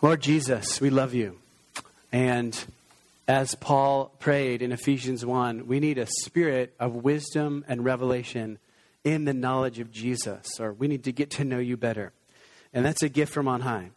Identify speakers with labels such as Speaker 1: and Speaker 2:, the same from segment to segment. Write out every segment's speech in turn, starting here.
Speaker 1: Lord Jesus, we love you. And as Paul prayed in Ephesians 1, we need a spirit of wisdom and revelation in the knowledge of Jesus, or we need to get to know you better. And that's a gift from on high.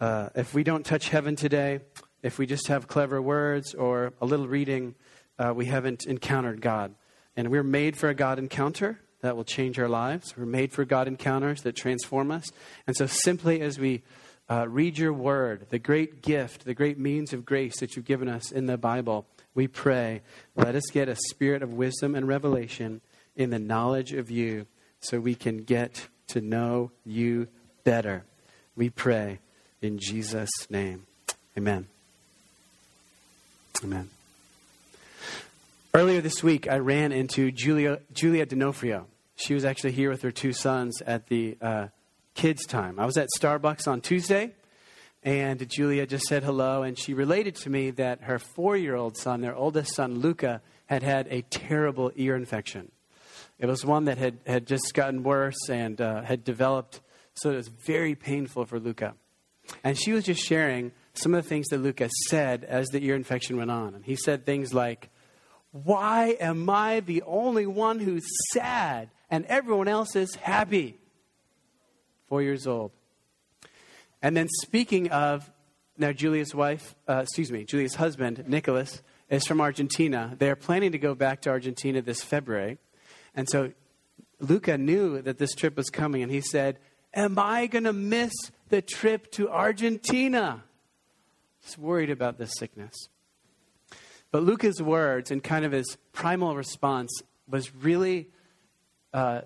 Speaker 1: Uh, if we don't touch heaven today, if we just have clever words or a little reading, uh, we haven't encountered God. And we're made for a God encounter that will change our lives. We're made for God encounters that transform us. And so, simply as we uh, read your word, the great gift, the great means of grace that you've given us in the Bible, we pray, let us get a spirit of wisdom and revelation in the knowledge of you so we can get to know you better. We pray in Jesus' name. Amen. Amen. Earlier this week, I ran into Julia, Julia D'Onofrio. She was actually here with her two sons at the uh, kids' time. I was at Starbucks on Tuesday, and Julia just said hello, and she related to me that her four year old son, their oldest son, Luca, had had a terrible ear infection. It was one that had, had just gotten worse and uh, had developed, so it was very painful for Luca. And she was just sharing some of the things that Luca said as the ear infection went on. And he said things like, Why am I the only one who's sad and everyone else is happy? Four years old. And then speaking of, now Julia's wife, uh, excuse me, Julia's husband, Nicholas, is from Argentina. They are planning to go back to Argentina this February. And so Luca knew that this trip was coming, and he said, Am I going to miss the trip to Argentina? He's worried about this sickness. But Luca's words and kind of his primal response was really, uh,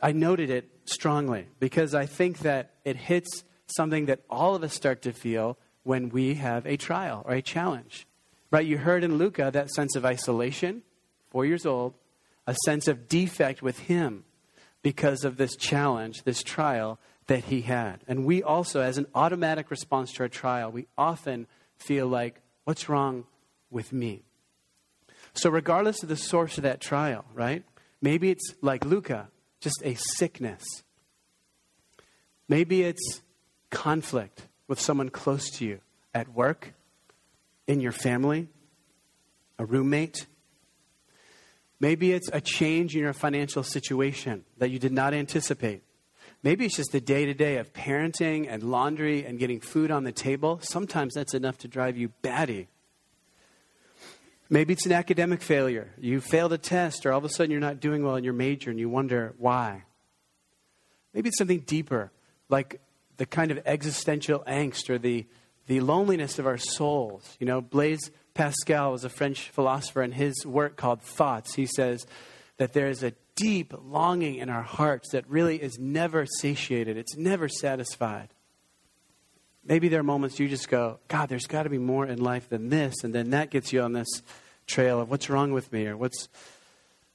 Speaker 1: I noted it strongly because I think that it hits something that all of us start to feel when we have a trial or a challenge. Right? You heard in Luca that sense of isolation, four years old, a sense of defect with him because of this challenge, this trial that he had. And we also, as an automatic response to our trial, we often feel like, what's wrong with me? So, regardless of the source of that trial, right? Maybe it's like Luca, just a sickness. Maybe it's conflict with someone close to you at work, in your family, a roommate. Maybe it's a change in your financial situation that you did not anticipate. Maybe it's just the day to day of parenting and laundry and getting food on the table. Sometimes that's enough to drive you batty. Maybe it's an academic failure. You failed a test, or all of a sudden you're not doing well in your major and you wonder why. Maybe it's something deeper, like the kind of existential angst or the, the loneliness of our souls. You know, Blaise Pascal was a French philosopher, and his work called Thoughts, he says that there is a deep longing in our hearts that really is never satiated, it's never satisfied. Maybe there are moments you just go, God, there's got to be more in life than this. And then that gets you on this trail of what's wrong with me or what's,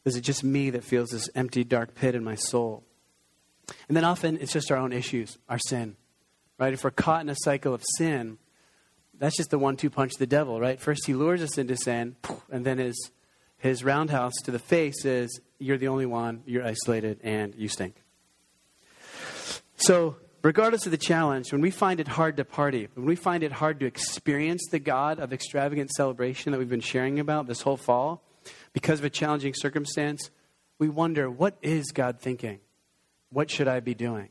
Speaker 1: is it just me that feels this empty, dark pit in my soul? And then often it's just our own issues, our sin, right? If we're caught in a cycle of sin, that's just the one two punch of the devil, right? First he lures us into sin, and then his, his roundhouse to the face is, you're the only one, you're isolated, and you stink. So, regardless of the challenge, when we find it hard to party, when we find it hard to experience the God of extravagant celebration that we've been sharing about this whole fall, because of a challenging circumstance, we wonder, what is God thinking? What should I be doing?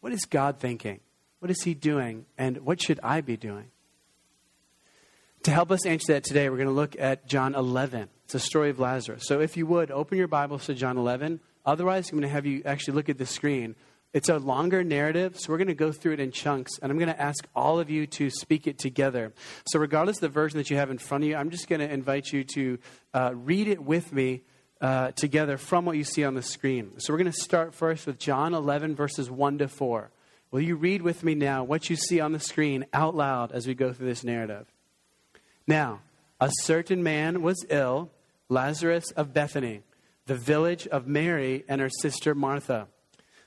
Speaker 1: What is God thinking? What is He doing? And what should I be doing? To help us answer that today, we're going to look at John 11. It's a story of Lazarus. So if you would, open your Bibles to John 11. Otherwise, I'm going to have you actually look at the screen. It's a longer narrative, so we're going to go through it in chunks, and I'm going to ask all of you to speak it together. So, regardless of the version that you have in front of you, I'm just going to invite you to uh, read it with me uh, together from what you see on the screen. So, we're going to start first with John 11, verses 1 to 4. Will you read with me now what you see on the screen out loud as we go through this narrative? Now, a certain man was ill, Lazarus of Bethany, the village of Mary and her sister Martha.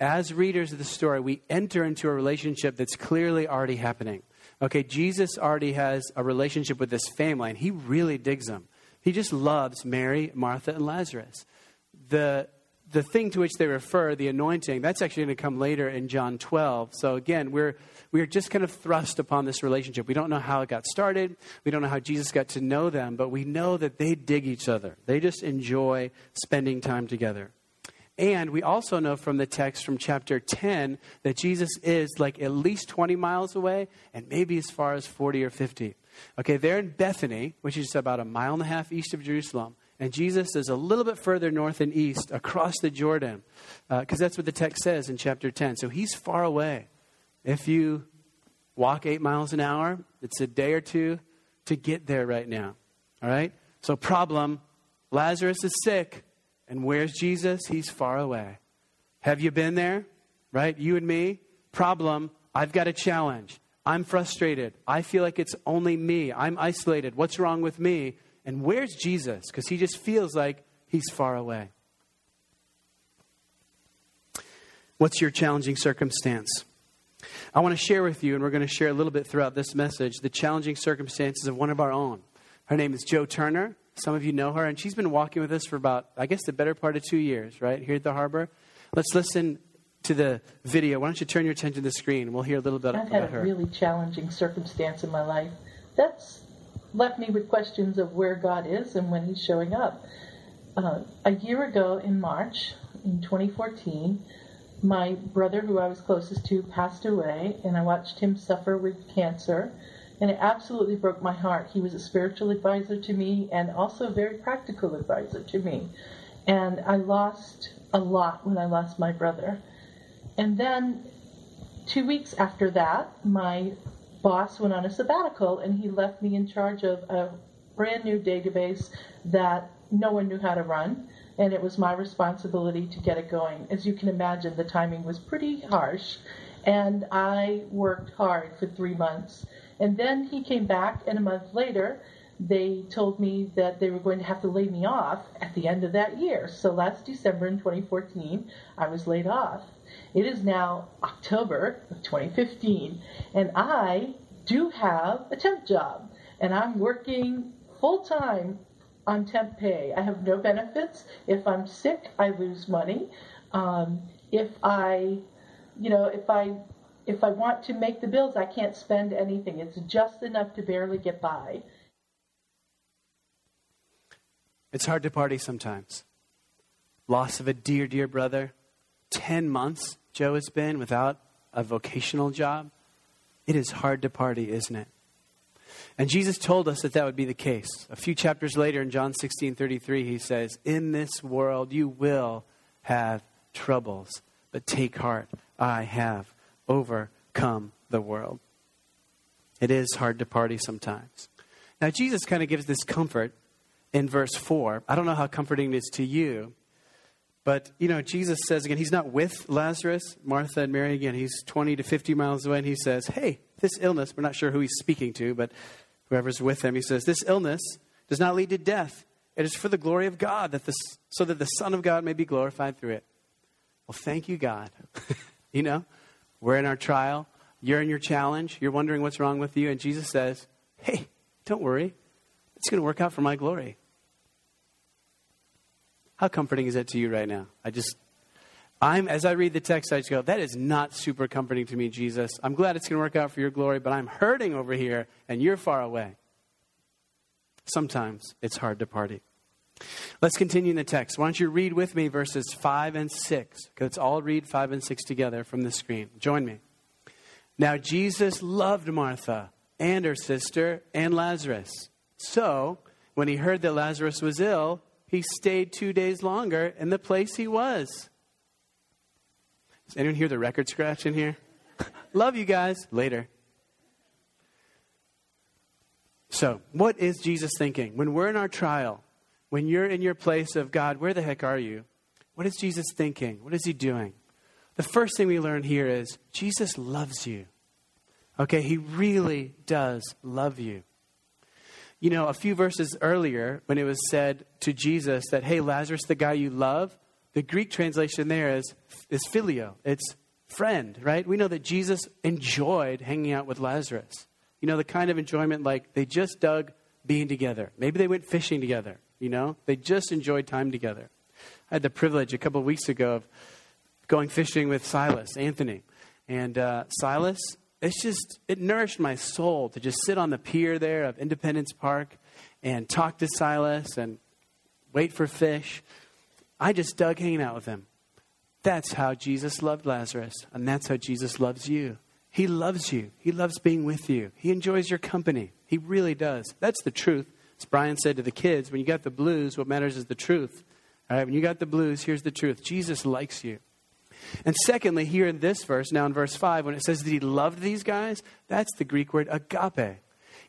Speaker 1: As readers of the story, we enter into a relationship that's clearly already happening. Okay, Jesus already has a relationship with this family, and he really digs them. He just loves Mary, Martha, and Lazarus. The, the thing to which they refer, the anointing, that's actually going to come later in John 12. So again, we're, we're just kind of thrust upon this relationship. We don't know how it got started. We don't know how Jesus got to know them, but we know that they dig each other. They just enjoy spending time together. And we also know from the text from chapter 10 that Jesus is like at least 20 miles away and maybe as far as 40 or 50. Okay, they're in Bethany, which is about a mile and a half east of Jerusalem. And Jesus is a little bit further north and east across the Jordan, because uh, that's what the text says in chapter 10. So he's far away. If you walk eight miles an hour, it's a day or two to get there right now. All right? So, problem Lazarus is sick. And where's Jesus? He's far away. Have you been there? Right? You and me? Problem I've got a challenge. I'm frustrated. I feel like it's only me. I'm isolated. What's wrong with me? And where's Jesus? Because he just feels like he's far away. What's your challenging circumstance? I want to share with you, and we're going to share a little bit throughout this message, the challenging circumstances of one of our own. Her name is Joe Turner. Some of you know her, and she's been walking with us for about, I guess, the better part of two years, right, here at the harbor. Let's listen to the video. Why don't you turn your attention to the screen? We'll hear a little bit
Speaker 2: I've
Speaker 1: about
Speaker 2: her. I've had a really challenging circumstance in my life. That's left me with questions of where God is and when He's showing up. Uh, a year ago in March, in 2014, my brother, who I was closest to, passed away, and I watched him suffer with cancer. And it absolutely broke my heart. He was a spiritual advisor to me and also a very practical advisor to me. And I lost a lot when I lost my brother. And then two weeks after that, my boss went on a sabbatical and he left me in charge of a brand new database that no one knew how to run. And it was my responsibility to get it going. As you can imagine, the timing was pretty harsh. And I worked hard for three months. And then he came back, and a month later, they told me that they were going to have to lay me off at the end of that year. So last December in 2014, I was laid off. It is now October of 2015, and I do have a temp job, and I'm working full time on temp pay. I have no benefits. If I'm sick, I lose money. Um, if I, you know, if I if I want to make the bills, I can't spend anything. It's just enough to barely get by.
Speaker 1: It's hard to party sometimes. Loss of a dear, dear brother. 10 months Joe has been without a vocational job. It is hard to party, isn't it? And Jesus told us that that would be the case. A few chapters later in John 16 33, he says, In this world you will have troubles, but take heart. I have overcome the world. It is hard to party sometimes. Now, Jesus kind of gives this comfort in verse 4. I don't know how comforting it is to you, but, you know, Jesus says again, he's not with Lazarus, Martha, and Mary again. He's 20 to 50 miles away, and he says, Hey, this illness, we're not sure who he's speaking to, but whoever's with him, he says, This illness does not lead to death. It is for the glory of God, that the, so that the Son of God may be glorified through it. Well, thank you, God. you know, we're in our trial. You're in your challenge. You're wondering what's wrong with you. And Jesus says, Hey, don't worry. It's going to work out for my glory. How comforting is that to you right now? I just, I'm, as I read the text, I just go, that is not super comforting to me, Jesus. I'm glad it's going to work out for your glory, but I'm hurting over here and you're far away. Sometimes it's hard to party. Let's continue in the text. Why don't you read with me verses 5 and 6? Let's all read 5 and 6 together from the screen. Join me. Now, Jesus loved Martha and her sister and Lazarus. So, when he heard that Lazarus was ill, he stayed two days longer in the place he was. Does anyone hear the record scratch in here? Love you guys. Later. So, what is Jesus thinking? When we're in our trial, when you're in your place of God, where the heck are you? What is Jesus thinking? What is he doing? The first thing we learn here is Jesus loves you. Okay, he really does love you. You know, a few verses earlier, when it was said to Jesus that, hey, Lazarus, the guy you love, the Greek translation there is, is phileo. It's friend, right? We know that Jesus enjoyed hanging out with Lazarus. You know, the kind of enjoyment like they just dug being together. Maybe they went fishing together, you know? They just enjoyed time together. I had the privilege a couple of weeks ago of going fishing with Silas, Anthony. And uh, Silas, it's just, it nourished my soul to just sit on the pier there of Independence Park and talk to Silas and wait for fish. I just dug hanging out with him. That's how Jesus loved Lazarus, and that's how Jesus loves you. He loves you. He loves being with you. He enjoys your company. He really does. That's the truth. As Brian said to the kids, when you got the blues, what matters is the truth. All right, when you got the blues, here's the truth Jesus likes you. And secondly, here in this verse, now in verse 5, when it says that he loved these guys, that's the Greek word agape.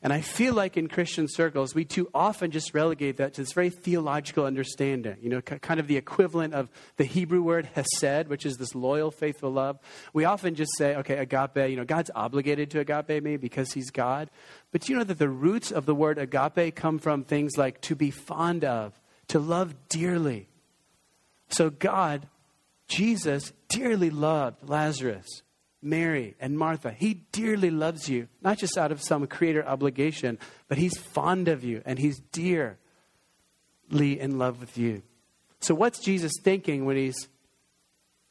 Speaker 1: And I feel like in Christian circles, we too often just relegate that to this very theological understanding, you know, kind of the equivalent of the Hebrew word hesed, which is this loyal, faithful love. We often just say, okay, agape, you know, God's obligated to agape me because he's God. But you know that the roots of the word agape come from things like to be fond of, to love dearly. So God, Jesus, dearly loved Lazarus. Mary and Martha. He dearly loves you, not just out of some creator obligation, but He's fond of you and He's dearly in love with you. So, what's Jesus thinking when He's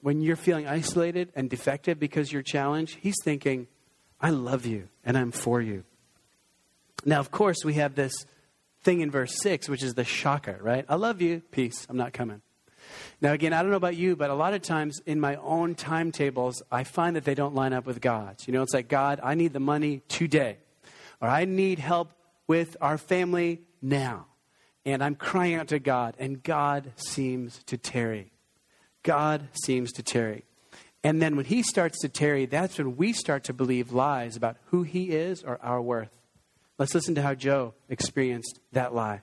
Speaker 1: when you're feeling isolated and defective because you're challenged? He's thinking, I love you and I'm for you. Now, of course, we have this thing in verse 6, which is the shocker, right? I love you, peace, I'm not coming. Now, again, I don't know about you, but a lot of times in my own timetables, I find that they don't line up with God's. You know, it's like, God, I need the money today, or I need help with our family now. And I'm crying out to God, and God seems to tarry. God seems to tarry. And then when He starts to tarry, that's when we start to believe lies about who He is or our worth. Let's listen to how Joe experienced that lie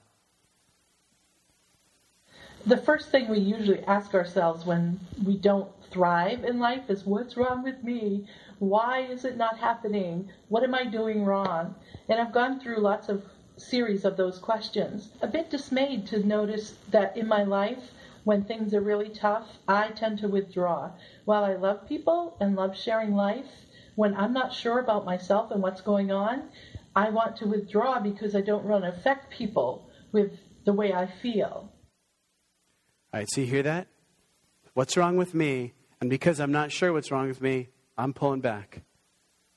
Speaker 2: the first thing we usually ask ourselves when we don't thrive in life is what's wrong with me? Why is it not happening? What am I doing wrong? And I've gone through lots of series of those questions. A bit dismayed to notice that in my life, when things are really tough, I tend to withdraw. While I love people and love sharing life, when I'm not sure about myself and what's going on, I want to withdraw because I don't want to affect people with the way I feel.
Speaker 1: All right, so you hear that? What's wrong with me? And because I'm not sure what's wrong with me, I'm pulling back.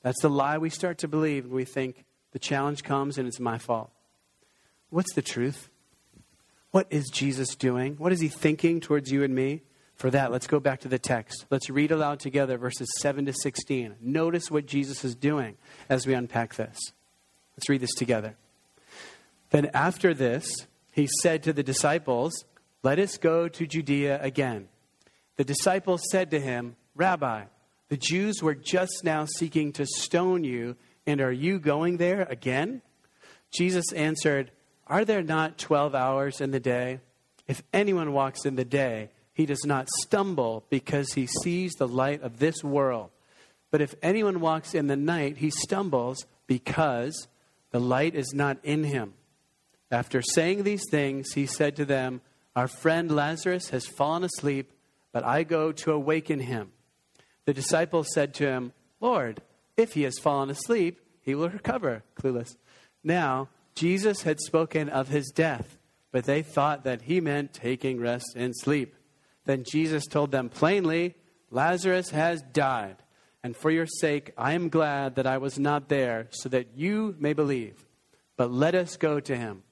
Speaker 1: That's the lie we start to believe. We think the challenge comes and it's my fault. What's the truth? What is Jesus doing? What is he thinking towards you and me? For that, let's go back to the text. Let's read aloud together verses 7 to 16. Notice what Jesus is doing as we unpack this. Let's read this together. Then after this, he said to the disciples, let us go to Judea again. The disciples said to him, Rabbi, the Jews were just now seeking to stone you, and are you going there again? Jesus answered, Are there not 12 hours in the day? If anyone walks in the day, he does not stumble because he sees the light of this world. But if anyone walks in the night, he stumbles because the light is not in him. After saying these things, he said to them, our friend Lazarus has fallen asleep, but I go to awaken him. The disciples said to him, Lord, if he has fallen asleep, he will recover. Clueless. Now, Jesus had spoken of his death, but they thought that he meant taking rest and sleep. Then Jesus told them plainly, Lazarus has died, and for your sake I am glad that I was not there, so that you may believe. But let us go to him.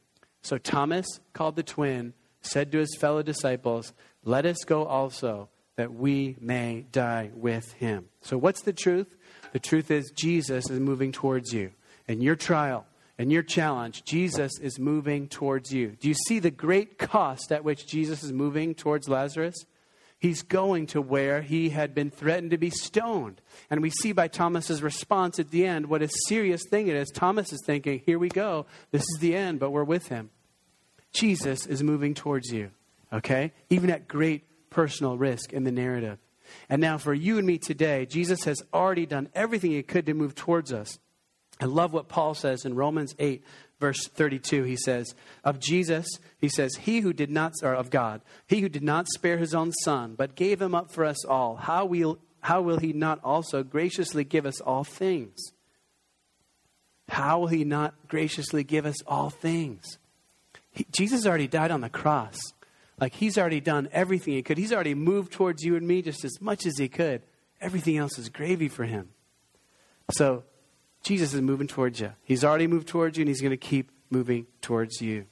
Speaker 1: So Thomas, called the twin, said to his fellow disciples, Let us go also, that we may die with him. So, what's the truth? The truth is, Jesus is moving towards you. In your trial, and your challenge, Jesus is moving towards you. Do you see the great cost at which Jesus is moving towards Lazarus? He's going to where he had been threatened to be stoned. And we see by Thomas's response at the end what a serious thing it is. Thomas is thinking, Here we go. This is the end, but we're with him. Jesus is moving towards you, okay? Even at great personal risk in the narrative. And now, for you and me today, Jesus has already done everything he could to move towards us. I love what Paul says in Romans 8, verse 32, he says, Of Jesus, he says, He who did not, or of God, He who did not spare His own Son, but gave Him up for us all, how will, how will He not also graciously give us all things? How will He not graciously give us all things? He, Jesus already died on the cross. Like He's already done everything He could. He's already moved towards you and me just as much as He could. Everything else is gravy for Him. So, Jesus is moving towards you. He's already moved towards you, and He's going to keep moving towards you.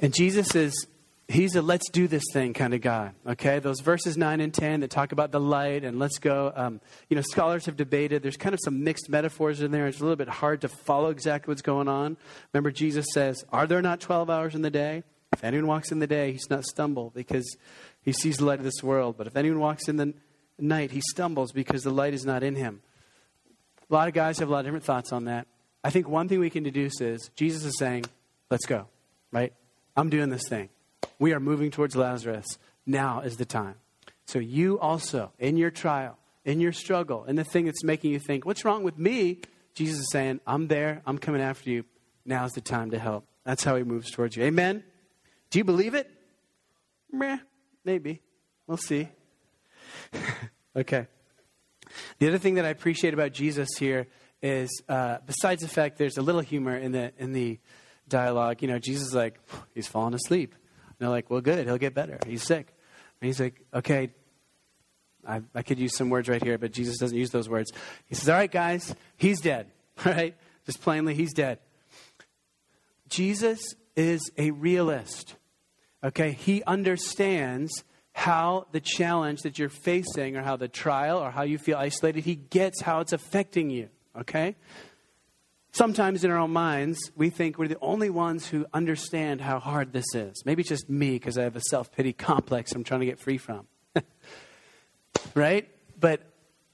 Speaker 1: And Jesus is, He's a let's do this thing kind of guy. Okay? Those verses 9 and 10 that talk about the light and let's go. Um, you know, scholars have debated. There's kind of some mixed metaphors in there. It's a little bit hard to follow exactly what's going on. Remember, Jesus says, Are there not 12 hours in the day? If anyone walks in the day, he's not stumble because he sees the light of this world. But if anyone walks in the night, he stumbles because the light is not in him. A lot of guys have a lot of different thoughts on that. I think one thing we can deduce is Jesus is saying, let's go, right? I'm doing this thing. We are moving towards Lazarus. Now is the time. So you also, in your trial, in your struggle, in the thing that's making you think, what's wrong with me? Jesus is saying, I'm there. I'm coming after you. Now's the time to help. That's how he moves towards you. Amen? Do you believe it? Meh, maybe. We'll see. okay. The other thing that I appreciate about Jesus here is, uh, besides the fact there's a little humor in the in the dialogue. You know, Jesus is like, he's falling asleep. They're like, well, good, he'll get better. He's sick. And he's like, okay, I, I could use some words right here, but Jesus doesn't use those words. He says, all right, guys, he's dead. Right? Just plainly, he's dead. Jesus is a realist. Okay, he understands how the challenge that you're facing or how the trial or how you feel isolated, he gets how it's affecting you, okay? Sometimes in our own minds, we think we're the only ones who understand how hard this is. Maybe just me because I have a self pity complex I'm trying to get free from. right? But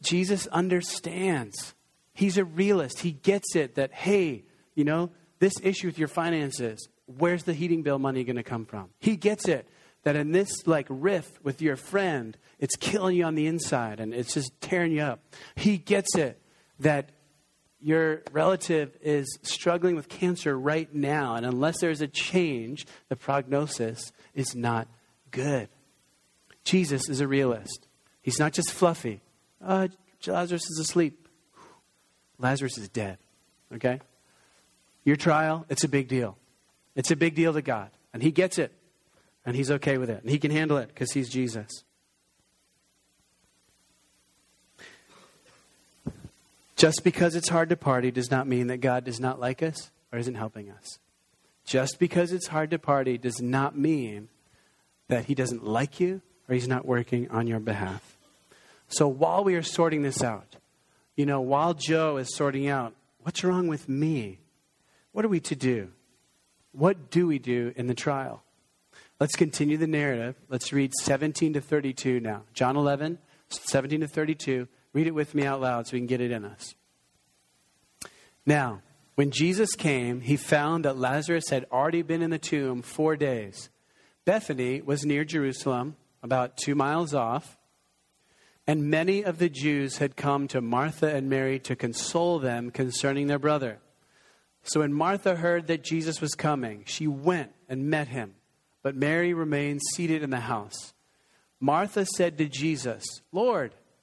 Speaker 1: Jesus understands. He's a realist. He gets it that, hey, you know, this issue with your finances, where's the heating bill money going to come from? He gets it that in this like riff with your friend, it's killing you on the inside and it's just tearing you up. He gets it that your relative is struggling with cancer right now, and unless there's a change, the prognosis is not good. Jesus is a realist. He's not just fluffy. Uh, Lazarus is asleep. Lazarus is dead. Okay? Your trial, it's a big deal. It's a big deal to God, and He gets it. And he's okay with it. And he can handle it because he's Jesus. Just because it's hard to party does not mean that God does not like us or isn't helping us. Just because it's hard to party does not mean that he doesn't like you or he's not working on your behalf. So while we are sorting this out, you know, while Joe is sorting out, what's wrong with me? What are we to do? What do we do in the trial? Let's continue the narrative. Let's read 17 to 32 now. John 11, 17 to 32. Read it with me out loud so we can get it in us. Now, when Jesus came, he found that Lazarus had already been in the tomb four days. Bethany was near Jerusalem, about two miles off, and many of the Jews had come to Martha and Mary to console them concerning their brother. So when Martha heard that Jesus was coming, she went and met him but Mary remained seated in the house. Martha said to Jesus, Lord,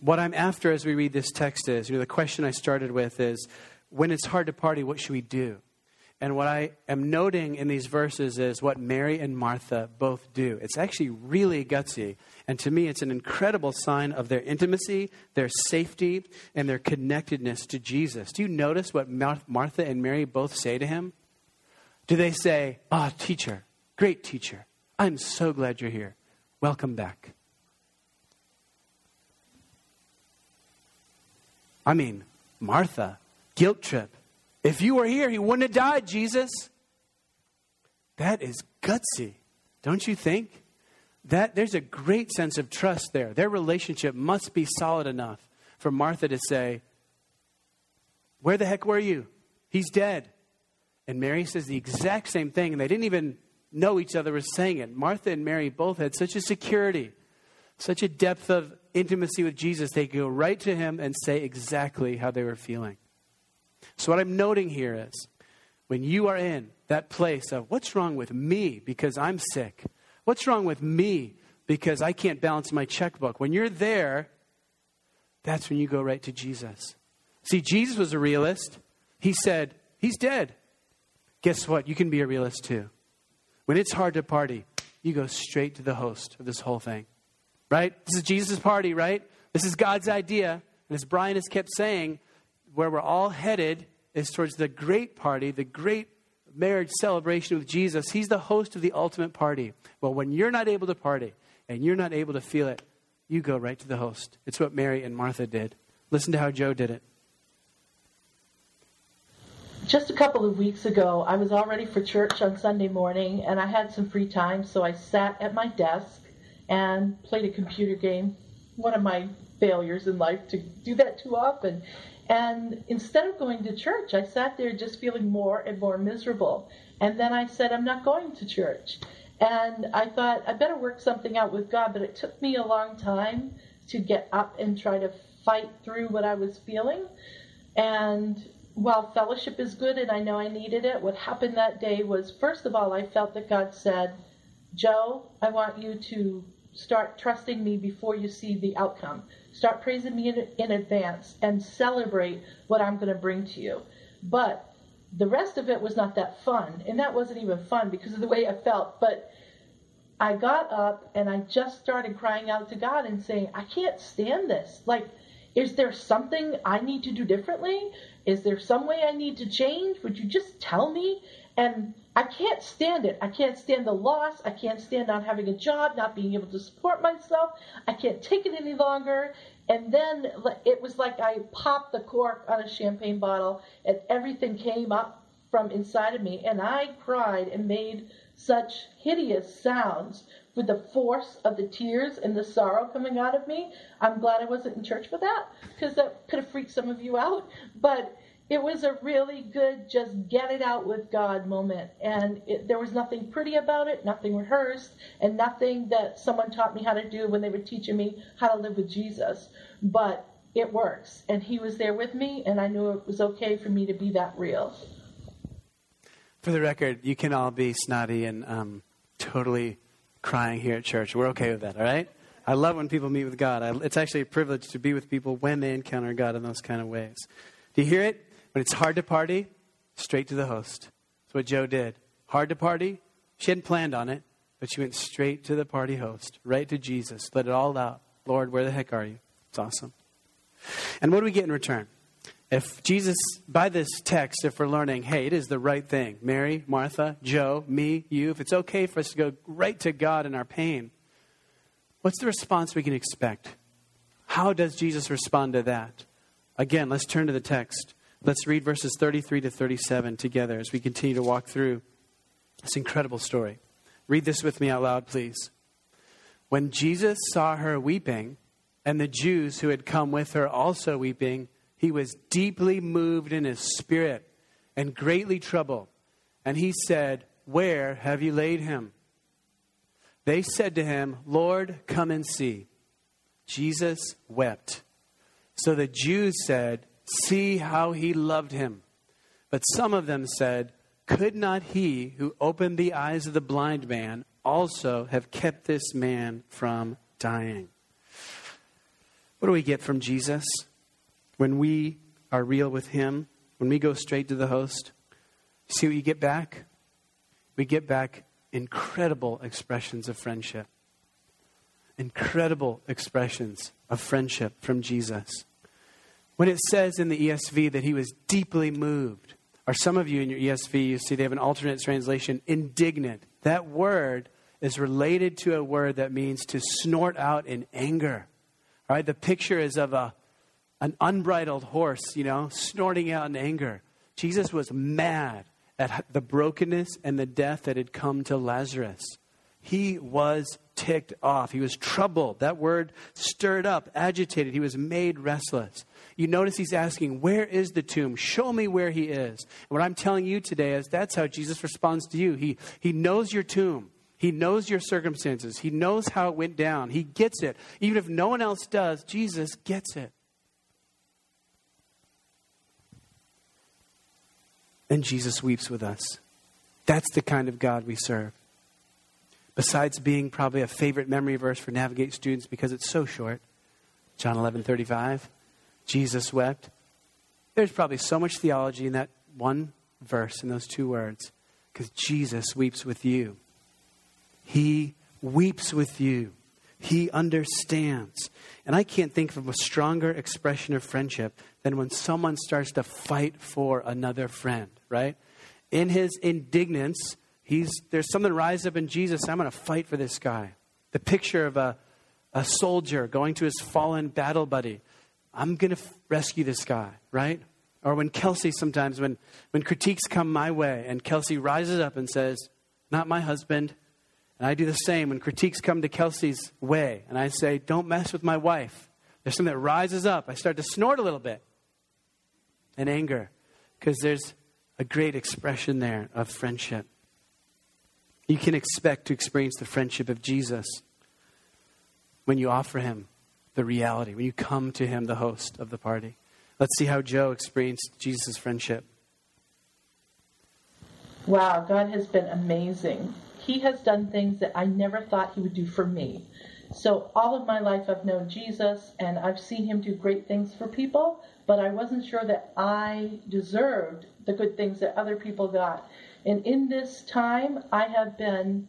Speaker 1: What I'm after as we read this text is, you know, the question I started with is, when it's hard to party, what should we do? And what I am noting in these verses is what Mary and Martha both do. It's actually really gutsy. And to me, it's an incredible sign of their intimacy, their safety, and their connectedness to Jesus. Do you notice what Martha and Mary both say to him? Do they say, Ah, oh, teacher, great teacher, I'm so glad you're here. Welcome back. I mean, Martha, guilt trip. If you were here, he wouldn't have died, Jesus. That is gutsy, don't you think? That there's a great sense of trust there. Their relationship must be solid enough for Martha to say, Where the heck were you? He's dead. And Mary says the exact same thing, and they didn't even know each other was saying it. Martha and Mary both had such a security, such a depth of intimacy with Jesus, they go right to him and say exactly how they were feeling. So, what I'm noting here is when you are in that place of what's wrong with me because I'm sick, what's wrong with me because I can't balance my checkbook, when you're there, that's when you go right to Jesus. See, Jesus was a realist. He said, He's dead. Guess what? You can be a realist too. When it's hard to party, you go straight to the host of this whole thing. Right? This is Jesus' party, right? This is God's idea. And as Brian has kept saying, where we're all headed is towards the great party, the great marriage celebration with Jesus. He's the host of the ultimate party. Well, when you're not able to party and you're not able to feel it, you go right to the host. It's what Mary and Martha did. Listen to how Joe did it
Speaker 2: just a couple of weeks ago, I was all ready for church on Sunday morning, and I had some free time, so I sat at my desk and played a computer game. One of my failures in life to do that too often. And instead of going to church, I sat there just feeling more and more miserable. And then I said, I'm not going to church. And I thought, I better work something out with God, but it took me a long time to get up and try to fight through what I was feeling. And while fellowship is good and I know I needed it, what happened that day was first of all, I felt that God said, Joe, I want you to start trusting me before you see the outcome. Start praising me in, in advance and celebrate what I'm going to bring to you. But the rest of it was not that fun. And that wasn't even fun because of the way I felt. But I got up and I just started crying out to God and saying, I can't stand this. Like, is there something I need to do differently? Is there some way I need to change? Would you just tell me? And I can't stand it. I can't stand the loss. I can't stand not having a job, not being able to support myself. I can't take it any longer. And then it was like I popped the cork on a champagne bottle and everything came up from inside of me. And I cried and made such hideous sounds with the force of the tears and the sorrow coming out of me. I'm glad I wasn't in church for that because that could have freaked some of you out. But it was a really good, just get it out with God moment. And it, there was nothing pretty about it, nothing rehearsed, and nothing that someone taught me how to do when they were teaching me how to live with Jesus. But it works. And He was there with me, and I knew it was okay for me to be that real.
Speaker 1: For the record, you can all be snotty and um, totally crying here at church. We're okay with that, all right? I love when people meet with God. I, it's actually a privilege to be with people when they encounter God in those kind of ways. Do you hear it? When it's hard to party, straight to the host. That's what Joe did. Hard to party, she hadn't planned on it, but she went straight to the party host, right to Jesus. Let it all out. Lord, where the heck are you? It's awesome. And what do we get in return? If Jesus, by this text, if we're learning, hey, it is the right thing, Mary, Martha, Joe, me, you, if it's okay for us to go right to God in our pain, what's the response we can expect? How does Jesus respond to that? Again, let's turn to the text. Let's read verses 33 to 37 together as we continue to walk through this incredible story. Read this with me out loud, please. When Jesus saw her weeping, and the Jews who had come with her also weeping, he was deeply moved in his spirit and greatly troubled. And he said, Where have you laid him? They said to him, Lord, come and see. Jesus wept. So the Jews said, See how he loved him. But some of them said, Could not he who opened the eyes of the blind man also have kept this man from dying? What do we get from Jesus when we are real with him? When we go straight to the host? See what you get back? We get back incredible expressions of friendship. Incredible expressions of friendship from Jesus. When it says in the ESV that he was deeply moved, or some of you in your ESV, you see they have an alternate translation, indignant. That word is related to a word that means to snort out in anger. All right, the picture is of a, an unbridled horse, you know, snorting out in anger. Jesus was mad at the brokenness and the death that had come to Lazarus. He was ticked off. He was troubled. That word stirred up, agitated. He was made restless. You notice he's asking, Where is the tomb? Show me where he is. And what I'm telling you today is that's how Jesus responds to you. He, he knows your tomb. He knows your circumstances. He knows how it went down. He gets it. Even if no one else does, Jesus gets it. And Jesus weeps with us. That's the kind of God we serve. Besides being probably a favorite memory verse for Navigate students because it's so short, John 11 35, Jesus wept. There's probably so much theology in that one verse, in those two words, because Jesus weeps with you. He weeps with you. He understands. And I can't think of a stronger expression of friendship than when someone starts to fight for another friend, right? In his indignance, he's, there's something rise up in Jesus. I'm going to fight for this guy. The picture of a, a soldier going to his fallen battle buddy. I'm going to f- rescue this guy, right? Or when Kelsey sometimes, when, when critiques come my way and Kelsey rises up and says, Not my husband, and I do the same when critiques come to Kelsey's way, and I say, Don't mess with my wife. There's something that rises up. I start to snort a little bit in anger because there's a great expression there of friendship. You can expect to experience the friendship of Jesus when you offer him the reality, when you come to him, the host of the party. Let's see how Joe experienced Jesus' friendship.
Speaker 2: Wow, God has been amazing he has done things that I never thought he would do for me. So all of my life I've known Jesus and I've seen him do great things for people, but I wasn't sure that I deserved the good things that other people got. And in this time, I have been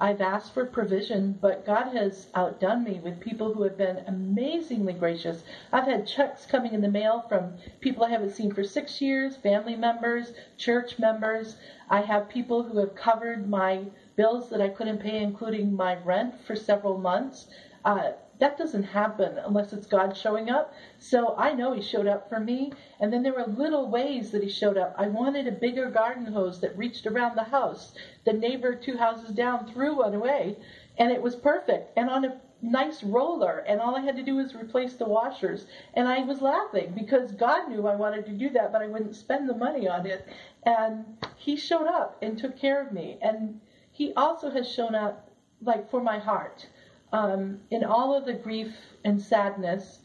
Speaker 2: I've asked for provision, but God has outdone me with people who have been amazingly gracious. I've had checks coming in the mail from people I haven't seen for six years, family members, church members. I have people who have covered my bills that I couldn't pay, including my rent for several months. Uh, that doesn't happen unless it's God showing up. So I know He showed up for me. And then there were little ways that He showed up. I wanted a bigger garden hose that reached around the house. The neighbor two houses down threw one away, and it was perfect. And on a nice roller, and all I had to do was replace the washers. And I was laughing because God knew I wanted to do that, but I wouldn't spend the money on it. And He showed up and took care of me. And he also has shown up like for my heart um, in all of the grief and sadness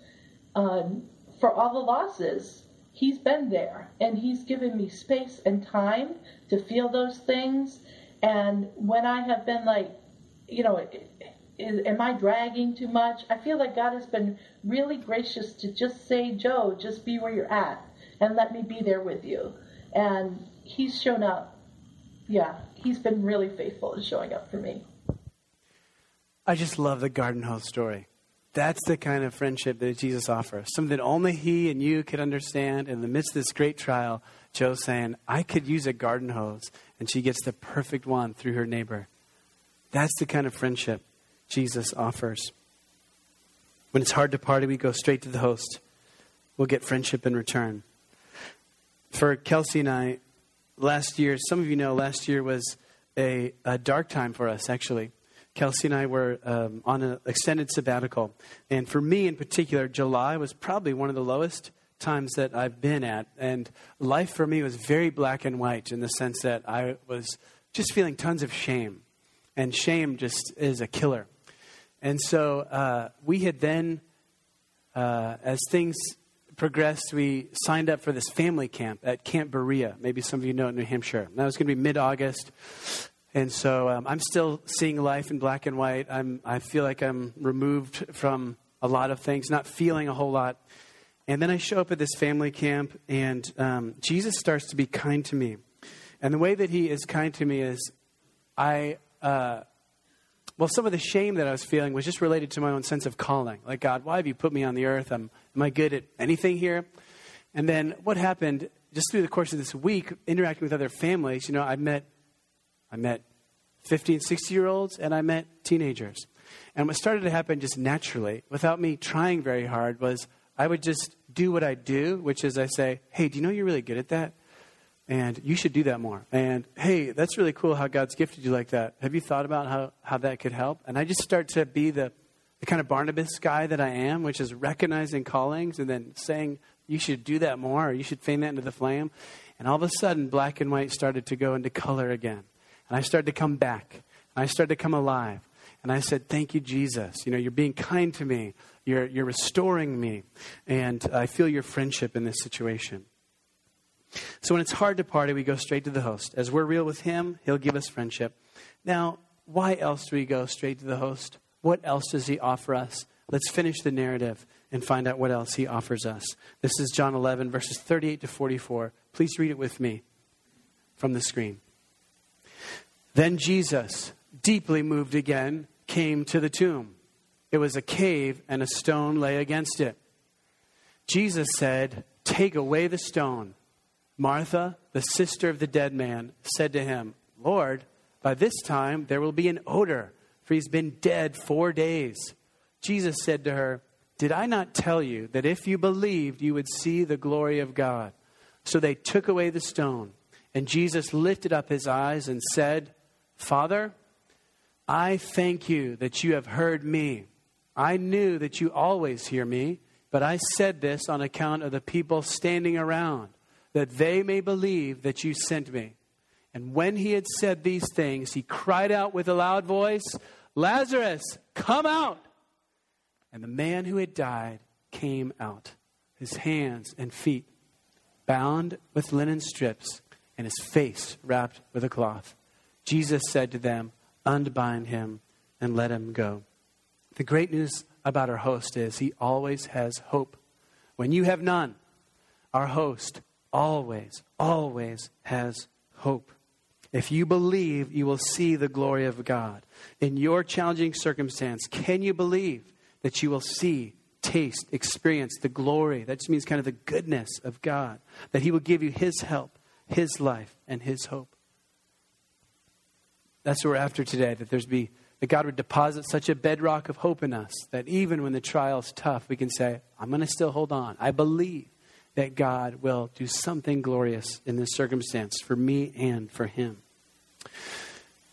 Speaker 2: um, for all the losses he's been there. And he's given me space and time to feel those things. And when i have been like you know is, am i dragging too much? I feel like god has been really gracious to just say joe just be where you're at and let me be there with you. And he's shown up. Yeah, he's been really faithful in showing up for me.
Speaker 1: I just love the garden hose story. That's the kind of friendship that Jesus offers. Something that only he and you could understand in the midst of this great trial. Joe's saying, I could use a garden hose, and she gets the perfect one through her neighbor. That's the kind of friendship Jesus offers. When it's hard to party, we go straight to the host. We'll get friendship in return. For Kelsey and I, last year, some of you know, last year was a, a dark time for us, actually. Kelsey and I were um, on an extended sabbatical. And for me in particular, July was probably one of the lowest times that I've been at, and life for me was very black and white in the sense that I was just feeling tons of shame. And shame just is a killer. And so uh, we had then, uh, as things progressed, we signed up for this family camp at Camp Berea. Maybe some of you know it in New Hampshire. That was going to be mid August. And so um, I'm still seeing life in black and white. I'm, I feel like I'm removed from a lot of things, not feeling a whole lot. And then I show up at this family camp, and um, Jesus starts to be kind to me. And the way that he is kind to me is I, uh, well, some of the shame that I was feeling was just related to my own sense of calling. Like, God, why have you put me on the earth? I'm, am I good at anything here? And then what happened just through the course of this week, interacting with other families, you know, I met, I met 15, 60 year olds, and I met teenagers. And what started to happen just naturally, without me trying very hard, was I would just do what I do, which is I say, hey, do you know you're really good at that? And you should do that more. And hey, that's really cool how God's gifted you like that. Have you thought about how, how that could help? And I just start to be the, the kind of Barnabas guy that I am, which is recognizing callings and then saying, you should do that more, or you should fan that into the flame. And all of a sudden, black and white started to go into color again. And I started to come back. And I started to come alive. And I said, Thank you, Jesus. You know, you're being kind to me. You're, you're restoring me. And I feel your friendship in this situation. So when it's hard to party, we go straight to the host. As we're real with him, he'll give us friendship. Now, why else do we go straight to the host? What else does he offer us? Let's finish the narrative and find out what else he offers us. This is John 11, verses 38 to 44. Please read it with me from the screen. Then Jesus, deeply moved again, came to the tomb. It was a cave, and a stone lay against it. Jesus said, Take away the stone. Martha, the sister of the dead man, said to him, Lord, by this time there will be an odor, for he's been dead four days. Jesus said to her, Did I not tell you that if you believed, you would see the glory of God? So they took away the stone, and Jesus lifted up his eyes and said, Father, I thank you that you have heard me. I knew that you always hear me, but I said this on account of the people standing around, that they may believe that you sent me. And when he had said these things, he cried out with a loud voice, Lazarus, come out! And the man who had died came out, his hands and feet bound with linen strips, and his face wrapped with a cloth. Jesus said to them, Unbind him and let him go. The great news about our host is he always has hope. When you have none, our host always, always has hope. If you believe, you will see the glory of God. In your challenging circumstance, can you believe that you will see, taste, experience the glory? That just means kind of the goodness of God, that He will give you His help, His life, and His hope. That's what we're after today, that there's be that God would deposit such a bedrock of hope in us that even when the trial's tough, we can say, I'm going to still hold on. I believe that God will do something glorious in this circumstance for me and for him.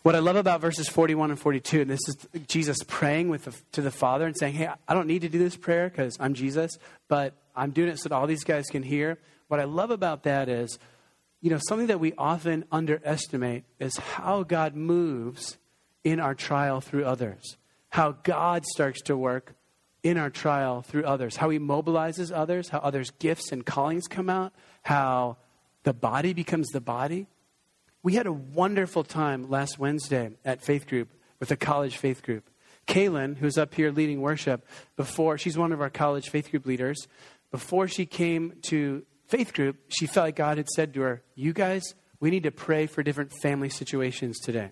Speaker 1: What I love about verses 41 and 42, and this is Jesus praying with the, to the Father and saying, Hey, I don't need to do this prayer because I'm Jesus, but I'm doing it so that all these guys can hear. What I love about that is you know, something that we often underestimate is how God moves in our trial through others, how God starts to work in our trial through others, how He mobilizes others, how others' gifts and callings come out, how the body becomes the body. We had a wonderful time last Wednesday at Faith Group with a college faith group. Kaylin, who's up here leading worship, before she's one of our college faith group leaders, before she came to faith group, she felt like God had said to her, You guys, we need to pray for different family situations today.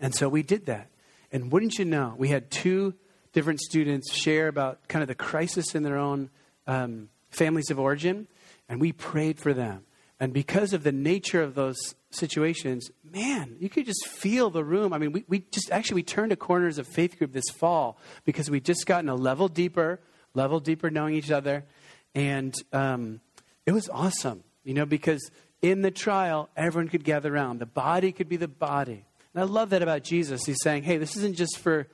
Speaker 1: And so we did that. And wouldn't you know, we had two different students share about kind of the crisis in their own um, families of origin, and we prayed for them. And because of the nature of those situations, man, you could just feel the room. I mean, we, we just actually we turned to corners of faith group this fall because we just gotten a level deeper, level deeper knowing each other, and um, it was awesome, you know, because in the trial, everyone could gather around. The body could be the body. And I love that about Jesus. He's saying, hey, this isn't just for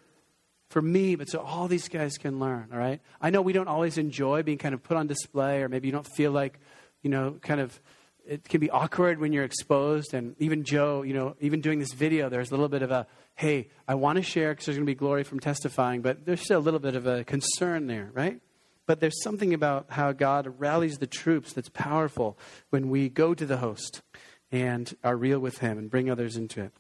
Speaker 1: for me, but so all these guys can learn, all right? I know we don't always enjoy being kind of put on display, or maybe you don't feel like, you know, kind of, it can be awkward when you're exposed. And even Joe, you know, even doing this video, there's a little bit of a, hey, I want to share because there's going to be glory from testifying, but there's still a little bit of a concern there, right? But there's something about how God rallies the troops that's powerful when we go to the host and are real with Him and bring others into it.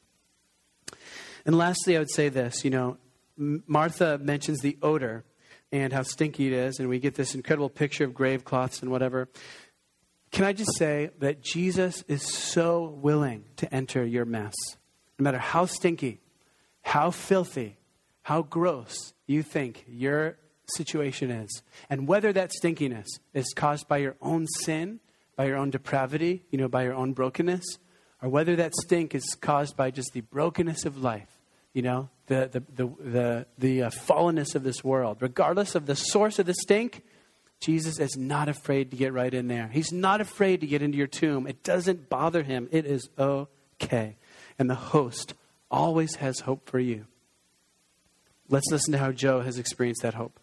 Speaker 1: And lastly, I would say this you know, Martha mentions the odor and how stinky it is, and we get this incredible picture of grave cloths and whatever. Can I just say that Jesus is so willing to enter your mess? No matter how stinky, how filthy, how gross you think your situation is, and whether that stinkiness is caused by your own sin, by your own depravity, you know, by your own brokenness, or whether that stink is caused by just the brokenness of life, you know, the, the, the, the, the uh, fallenness of this world. Regardless of the source of the stink, Jesus is not afraid to get right in there. He's not afraid to get into your tomb. It doesn't bother him. It is okay. And the host always has hope for you. Let's listen to how Joe has experienced that hope.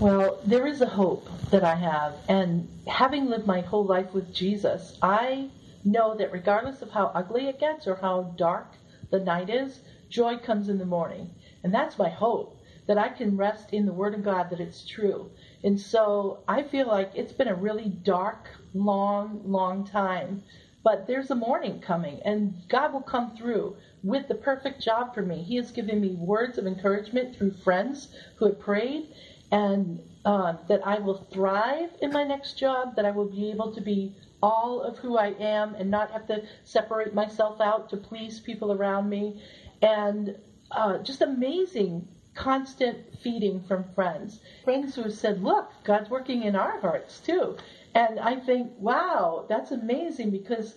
Speaker 2: Well, there is a hope that I have. And having lived my whole life with Jesus, I know that regardless of how ugly it gets or how dark the night is, joy comes in the morning. And that's my hope that I can rest in the Word of God that it's true. And so I feel like it's been a really dark, long, long time. But there's a morning coming, and God will come through with the perfect job for me. He has given me words of encouragement through friends who have prayed, and uh, that I will thrive in my next job, that I will be able to be all of who I am and not have to separate myself out to please people around me, and uh, just amazing constant feeding from friends. Friends who have said, Look, God's working in our hearts too. And I think, wow, that's amazing because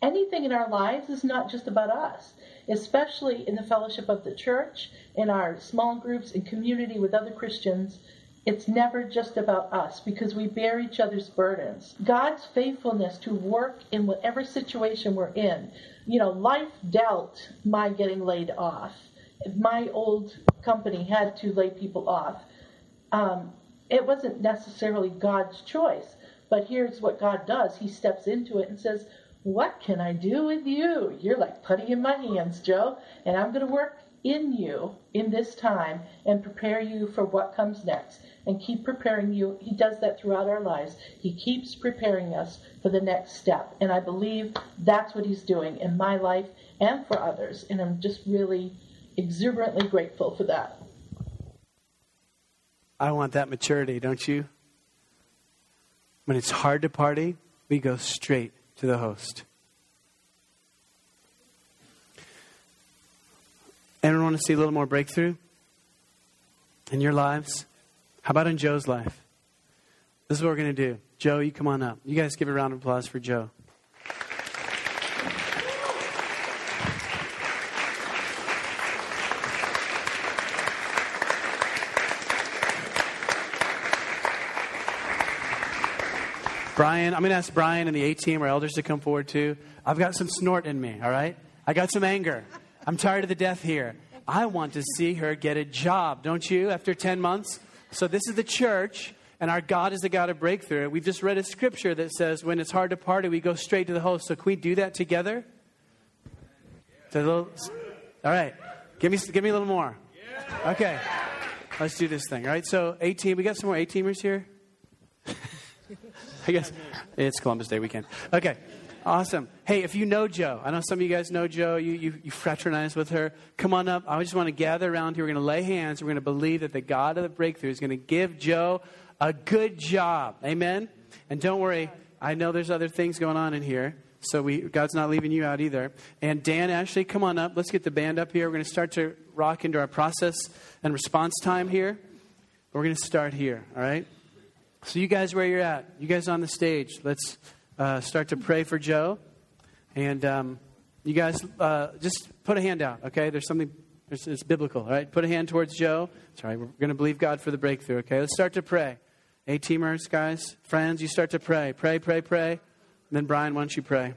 Speaker 2: anything in our lives is not just about us, especially in the fellowship of the church, in our small groups, in community with other Christians. It's never just about us because we bear each other's burdens. God's faithfulness to work in whatever situation we're in. You know, life dealt my getting laid off. My old company had to lay people off. Um, it wasn't necessarily God's choice, but here's what God does He steps into it and says, What can I do with you? You're like putty in my hands, Joe, and I'm going to work in you in this time and prepare you for what comes next and keep preparing you. He does that throughout our lives. He keeps preparing us for the next step. And I believe that's what he's doing in my life and for others. And I'm just really exuberantly grateful for that.
Speaker 1: I want that maturity, don't you? When it's hard to party, we go straight to the host. Anyone want to see a little more breakthrough in your lives? How about in Joe's life? This is what we're going to do. Joe, you come on up. You guys give a round of applause for Joe. Brian, I'm going to ask Brian and the A team, our elders, to come forward too. I've got some snort in me, all right? I got some anger. I'm tired of the death here. I want to see her get a job, don't you, after 10 months? So, this is the church, and our God is the God of breakthrough. We've just read a scripture that says when it's hard to party, we go straight to the host. So, can we do that together? Little, all right. Give me, give me a little more. Okay. Let's do this thing. All right. So, 18, we got some more 18ers here? I guess it's Columbus Day weekend. Okay. Awesome. Hey, if you know Joe, I know some of you guys know Joe, you, you, you fraternize with her. Come on up. I just want to gather around here. We're going to lay hands. We're going to believe that the God of the breakthrough is going to give Joe a good job. Amen? And don't worry, I know there's other things going on in here. So we, God's not leaving you out either. And Dan, Ashley, come on up. Let's get the band up here. We're going to start to rock into our process and response time here. We're going to start here, all right? So you guys where you're at, you guys on the stage, let's uh, start to pray for Joe. And um, you guys uh, just put a hand out, okay? There's something, it's, it's biblical, all right? Put a hand towards Joe. Sorry, we're going to believe God for the breakthrough, okay? Let's start to pray. A teamers, guys, friends, you start to pray. Pray, pray, pray. And then, Brian, why don't you pray?